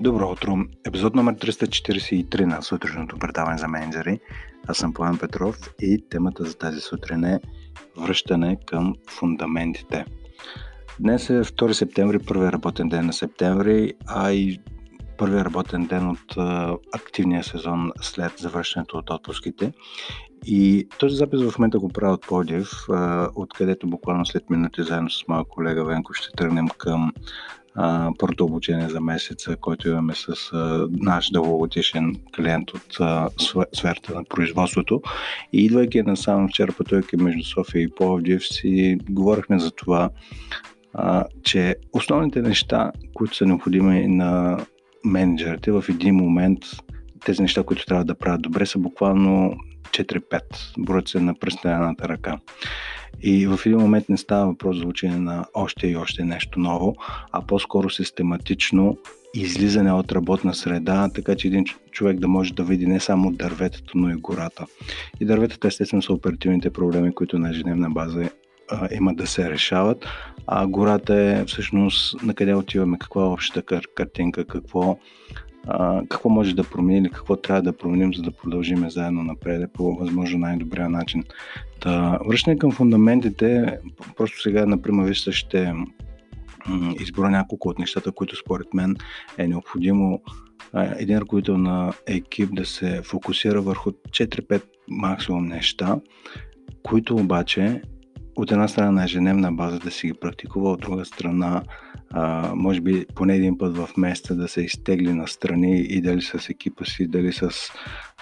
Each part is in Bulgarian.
Добро утро! Епизод номер 343 на сутрешното предаване за менеджери. Аз съм Пламен Петров и темата за тази сутрин е връщане към фундаментите. Днес е 2 септември, първият работен ден на септември, а и първият работен ден от активния сезон след завършването от отпуските. И този запис в момента го правя от Подив, откъдето буквално след минути заедно с моя колега Венко ще тръгнем към първото обучение за месеца, който имаме с а, наш дългогодишен клиент от а, сферата на производството. И идвайки насам вчера пътувайки между София и Пловдив си говорихме за това, а, че основните неща, които са необходими на менеджерите в един момент, тези неща, които трябва да правят добре, са буквално 4-5. Броят се на пръстената ръка. И в един момент не става въпрос за учене на още и още нещо ново, а по-скоро систематично излизане от работна среда, така че един човек да може да види не само дърветата, но и гората. И дърветата естествено са оперативните проблеми, които на ежедневна база има да се решават, а гората е всъщност на къде отиваме, каква е общата картинка, какво какво може да промени или какво трябва да променим, за да продължим заедно напред по възможно най-добрия начин. Та, връщане към фундаментите, просто сега, например, вижте, ще избора няколко от нещата, които според мен е необходимо един ръководител на екип да се фокусира върху 4-5 максимум неща, които обаче от една страна на ежедневна база да си ги практикува, от друга страна а, може би поне един път в месеца да се изтегли на страни и дали с екипа си, дали с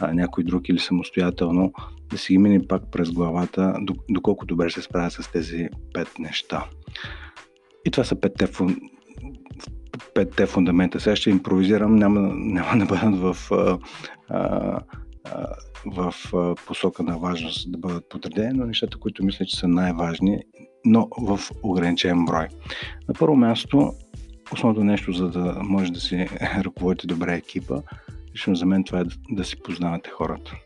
а, някой друг или самостоятелно, да си ги мине пак през главата, доколко добре се справя с тези пет неща. И това са петте, фун... петте фундамента. Сега ще импровизирам, няма, няма да бъдат в а, а, в посока на важност да бъдат подредени, но нещата, които мисля, че са най-важни, но в ограничен брой. На първо място, основното нещо, за да може да си ръководите добре екипа, лично за мен това е да, си познавате хората.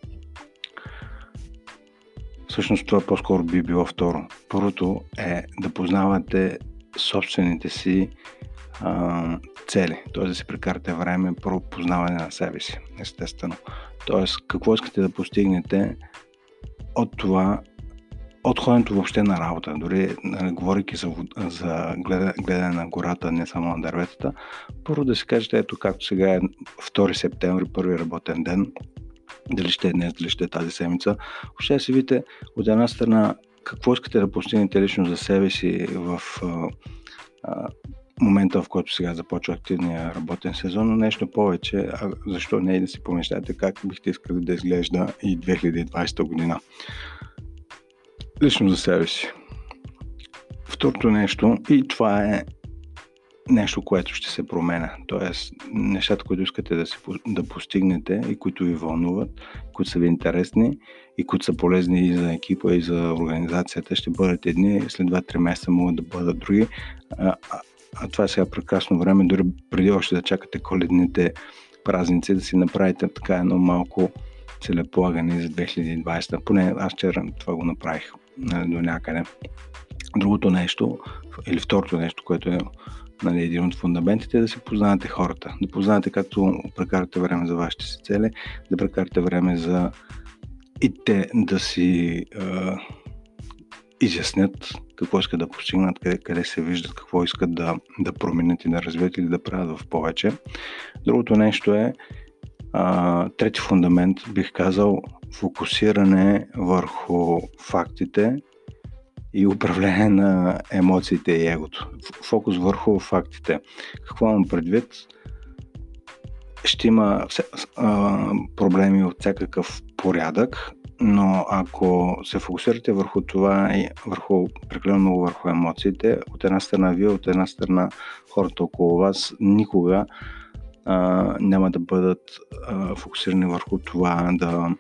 Всъщност това по-скоро би било второ. Първото е да познавате собствените си цели, т.е. да си прекарате време про познаване на себе си, естествено. Т.е. какво искате да постигнете от това, от ходенето въобще на работа, дори нали, говоряки за, за гледане, гледане на гората, не само на дърветата, първо да си кажете, ето както сега е 2 септември, първи работен ден, дали ще е днес, дали ще е тази седмица, въобще да си видите от една страна какво искате да постигнете лично за себе си в момента, в който сега започва активния работен сезон, но нещо повече, а защо не и да си помещате как бихте искали да изглежда и 2020 година. Лично за себе си. Второто нещо, и това е нещо, което ще се променя. Тоест, нещата, които искате да, си, да постигнете и които ви вълнуват, които са ви интересни и които са полезни и за екипа, и за организацията, ще бъдат едни, след 2-3 месеца могат да бъдат други. А това е сега прекрасно време, дори преди още да чакате коледните празници, да си направите така едно малко целеполагане за 2020. Поне аз вчера това го направих нали, до някъде. Другото нещо, или второто нещо, което е нали, един от фундаментите е да си познавате хората. Да познавате както прекарате време за вашите си цели, да прекарате време за и те да си е, изяснят какво искат да постигнат, къде, къде се виждат, какво искат да, да променят и да развият или да правят в повече. Другото нещо е а, трети фундамент, бих казал, фокусиране върху фактите и управление на емоциите и егото. Фокус върху фактите. Какво имам предвид? Ще има а, проблеми от всякакъв порядък, но ако се фокусирате върху това и върху прекалено много върху емоциите, от една страна вие, от една страна хората около вас, никога а, няма да бъдат а, фокусирани върху това да,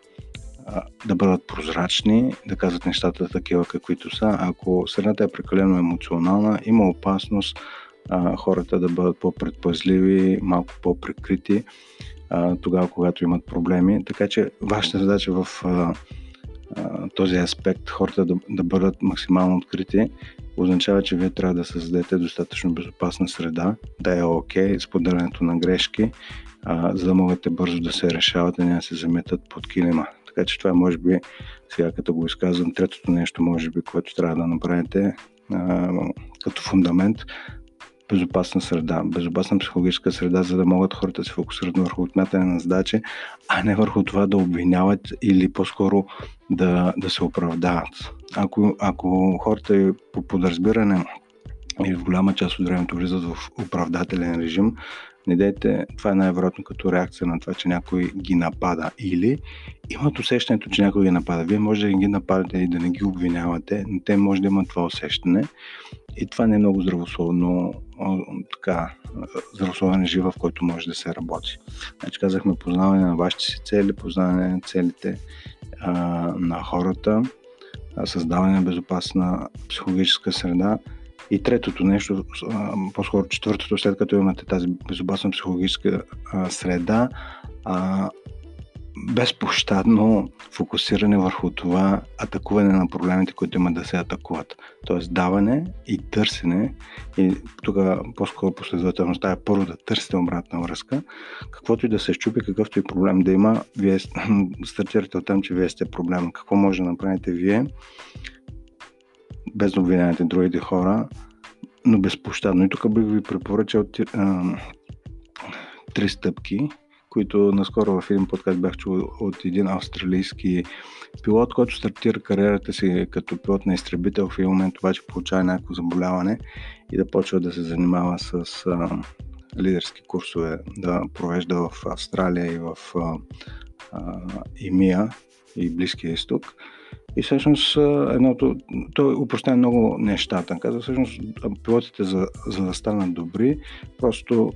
а, да бъдат прозрачни, да казват нещата такива каквито са. Ако средата е прекалено емоционална, има опасност а, хората да бъдат по-предпазливи, малко по-прикрити а, тогава, когато имат проблеми. Така че вашата задача в а, този аспект, хората да, да бъдат максимално открити, означава, че вие трябва да създадете достатъчно безопасна среда, да е окей, okay, споделянето на грешки, а, за да могат бързо да се решават и не да се заметат под килима. Така че това може би, сега като го изказвам, третото нещо, може би, което трябва да направите а, като фундамент, безопасна среда, безопасна психологическа среда, за да могат хората да се фокусират върху отмятане на задачи, а не върху това да обвиняват или по-скоро да, да се оправдават. Ако, ако хората по подразбиране и в голяма част от времето влизат в оправдателен режим, не дейте, това е най-вероятно като реакция на това, че някой ги напада. Или имат усещането, че някой ги напада. Вие може да ги нападате и да не ги обвинявате, но те може да имат това усещане. И това не е много здравословно, така, здравословен жив, в който може да се работи. Значи казахме познаване на вашите си цели, познаване на целите а, на хората, създаване на безопасна психологическа среда, и третото нещо, по-скоро четвъртото, след като имате тази безопасна психологическа среда, безпощадно фокусиране върху това атакуване на проблемите, които имат да се атакуват. Тоест даване и търсене. И тук по-скоро последователността е първо да търсите обратна връзка. Каквото и да се щупи, какъвто и проблем да има, вие стартирате от там, че вие сте проблем. Какво може да направите вие? Без да обвинявате другите хора, но безпощадно. И тук бих ви препоръчал три стъпки, които наскоро в един подкаст бях чул от един австралийски пилот, който стартира кариерата си като пилот на изтребител, в един момент обаче получава някакво заболяване и да почва да се занимава с а, лидерски курсове, да провежда в Австралия и в а, а, ИМИА и Близкия изток. И всъщност едното, той упростя много нещата. Каза всъщност пилотите за, за да станат добри, просто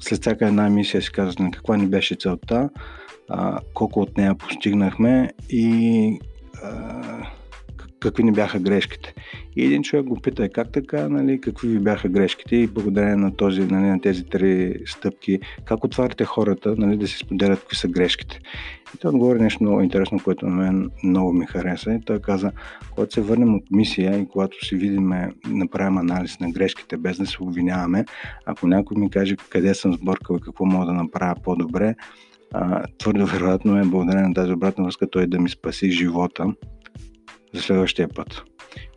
след всяка една мисия си казват на каква ни беше целта, а, колко от нея постигнахме и а, какви ни бяха грешките. И един човек го пита как така, нали, какви ви бяха грешките и благодарение на, този, нали, на тези три стъпки, как отваряте хората нали, да си споделят какви са грешките. И той отговори нещо много интересно, което на мен много ми хареса. И той каза, когато се върнем от мисия и когато си видим, направим анализ на грешките, без да се обвиняваме, ако някой ми каже къде съм сбъркал и какво мога да направя по-добре, твърдо вероятно е благодарение на тази обратна връзка той да ми спаси живота за следващия път.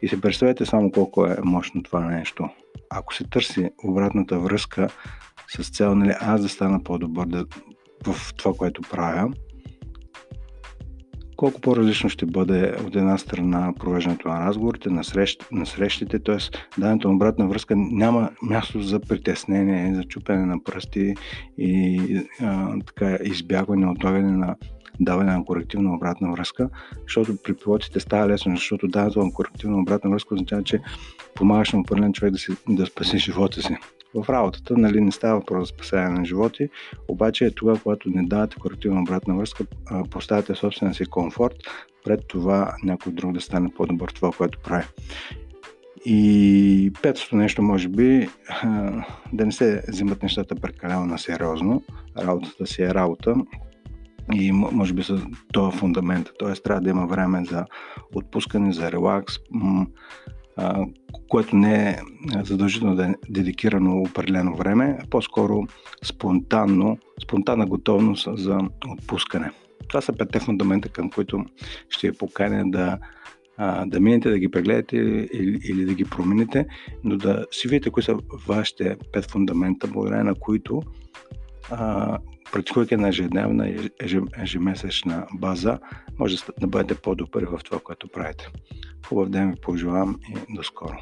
И се представете само колко е мощно това нещо. Ако се търси обратната връзка с цел нали, аз да стана по-добър да, в това, което правя, колко по-различно ще бъде от една страна провеждането на разговорите, на, срещ, на срещите, т.е. дането на обратна връзка няма място за притеснение, за чупене на пръсти и а, така, избягване, отлагане на даване на корективна обратна връзка, защото при пилотите става лесно, защото даването на корективна обратна връзка означава, че помагаш на определен човек да, си, да спаси живота си. В работата нали, не става въпрос за спасяване на животи, обаче е тогава, когато не давате корективна обратна връзка, поставяте собствения си комфорт пред това някой друг да стане по-добър това, което прави. И петото нещо, може би, да не се взимат нещата прекалено на сериозно. Работата си е работа и може би с това фундамента. Т.е. трябва да има време за отпускане, за релакс, което не е задължително да е дедикирано определено време, а по-скоро спонтанно, спонтанна готовност за отпускане. Това са петте фундамента, към които ще я поканя да, да минете, да ги прегледате или, или да ги промените, но да си видите кои са вашите пет фундамента, благодарение на които практикувайки на ежедневна, ежемесечна база, може да бъдете по-добри в това, което правите. Хубав ден ви пожелавам и до скоро.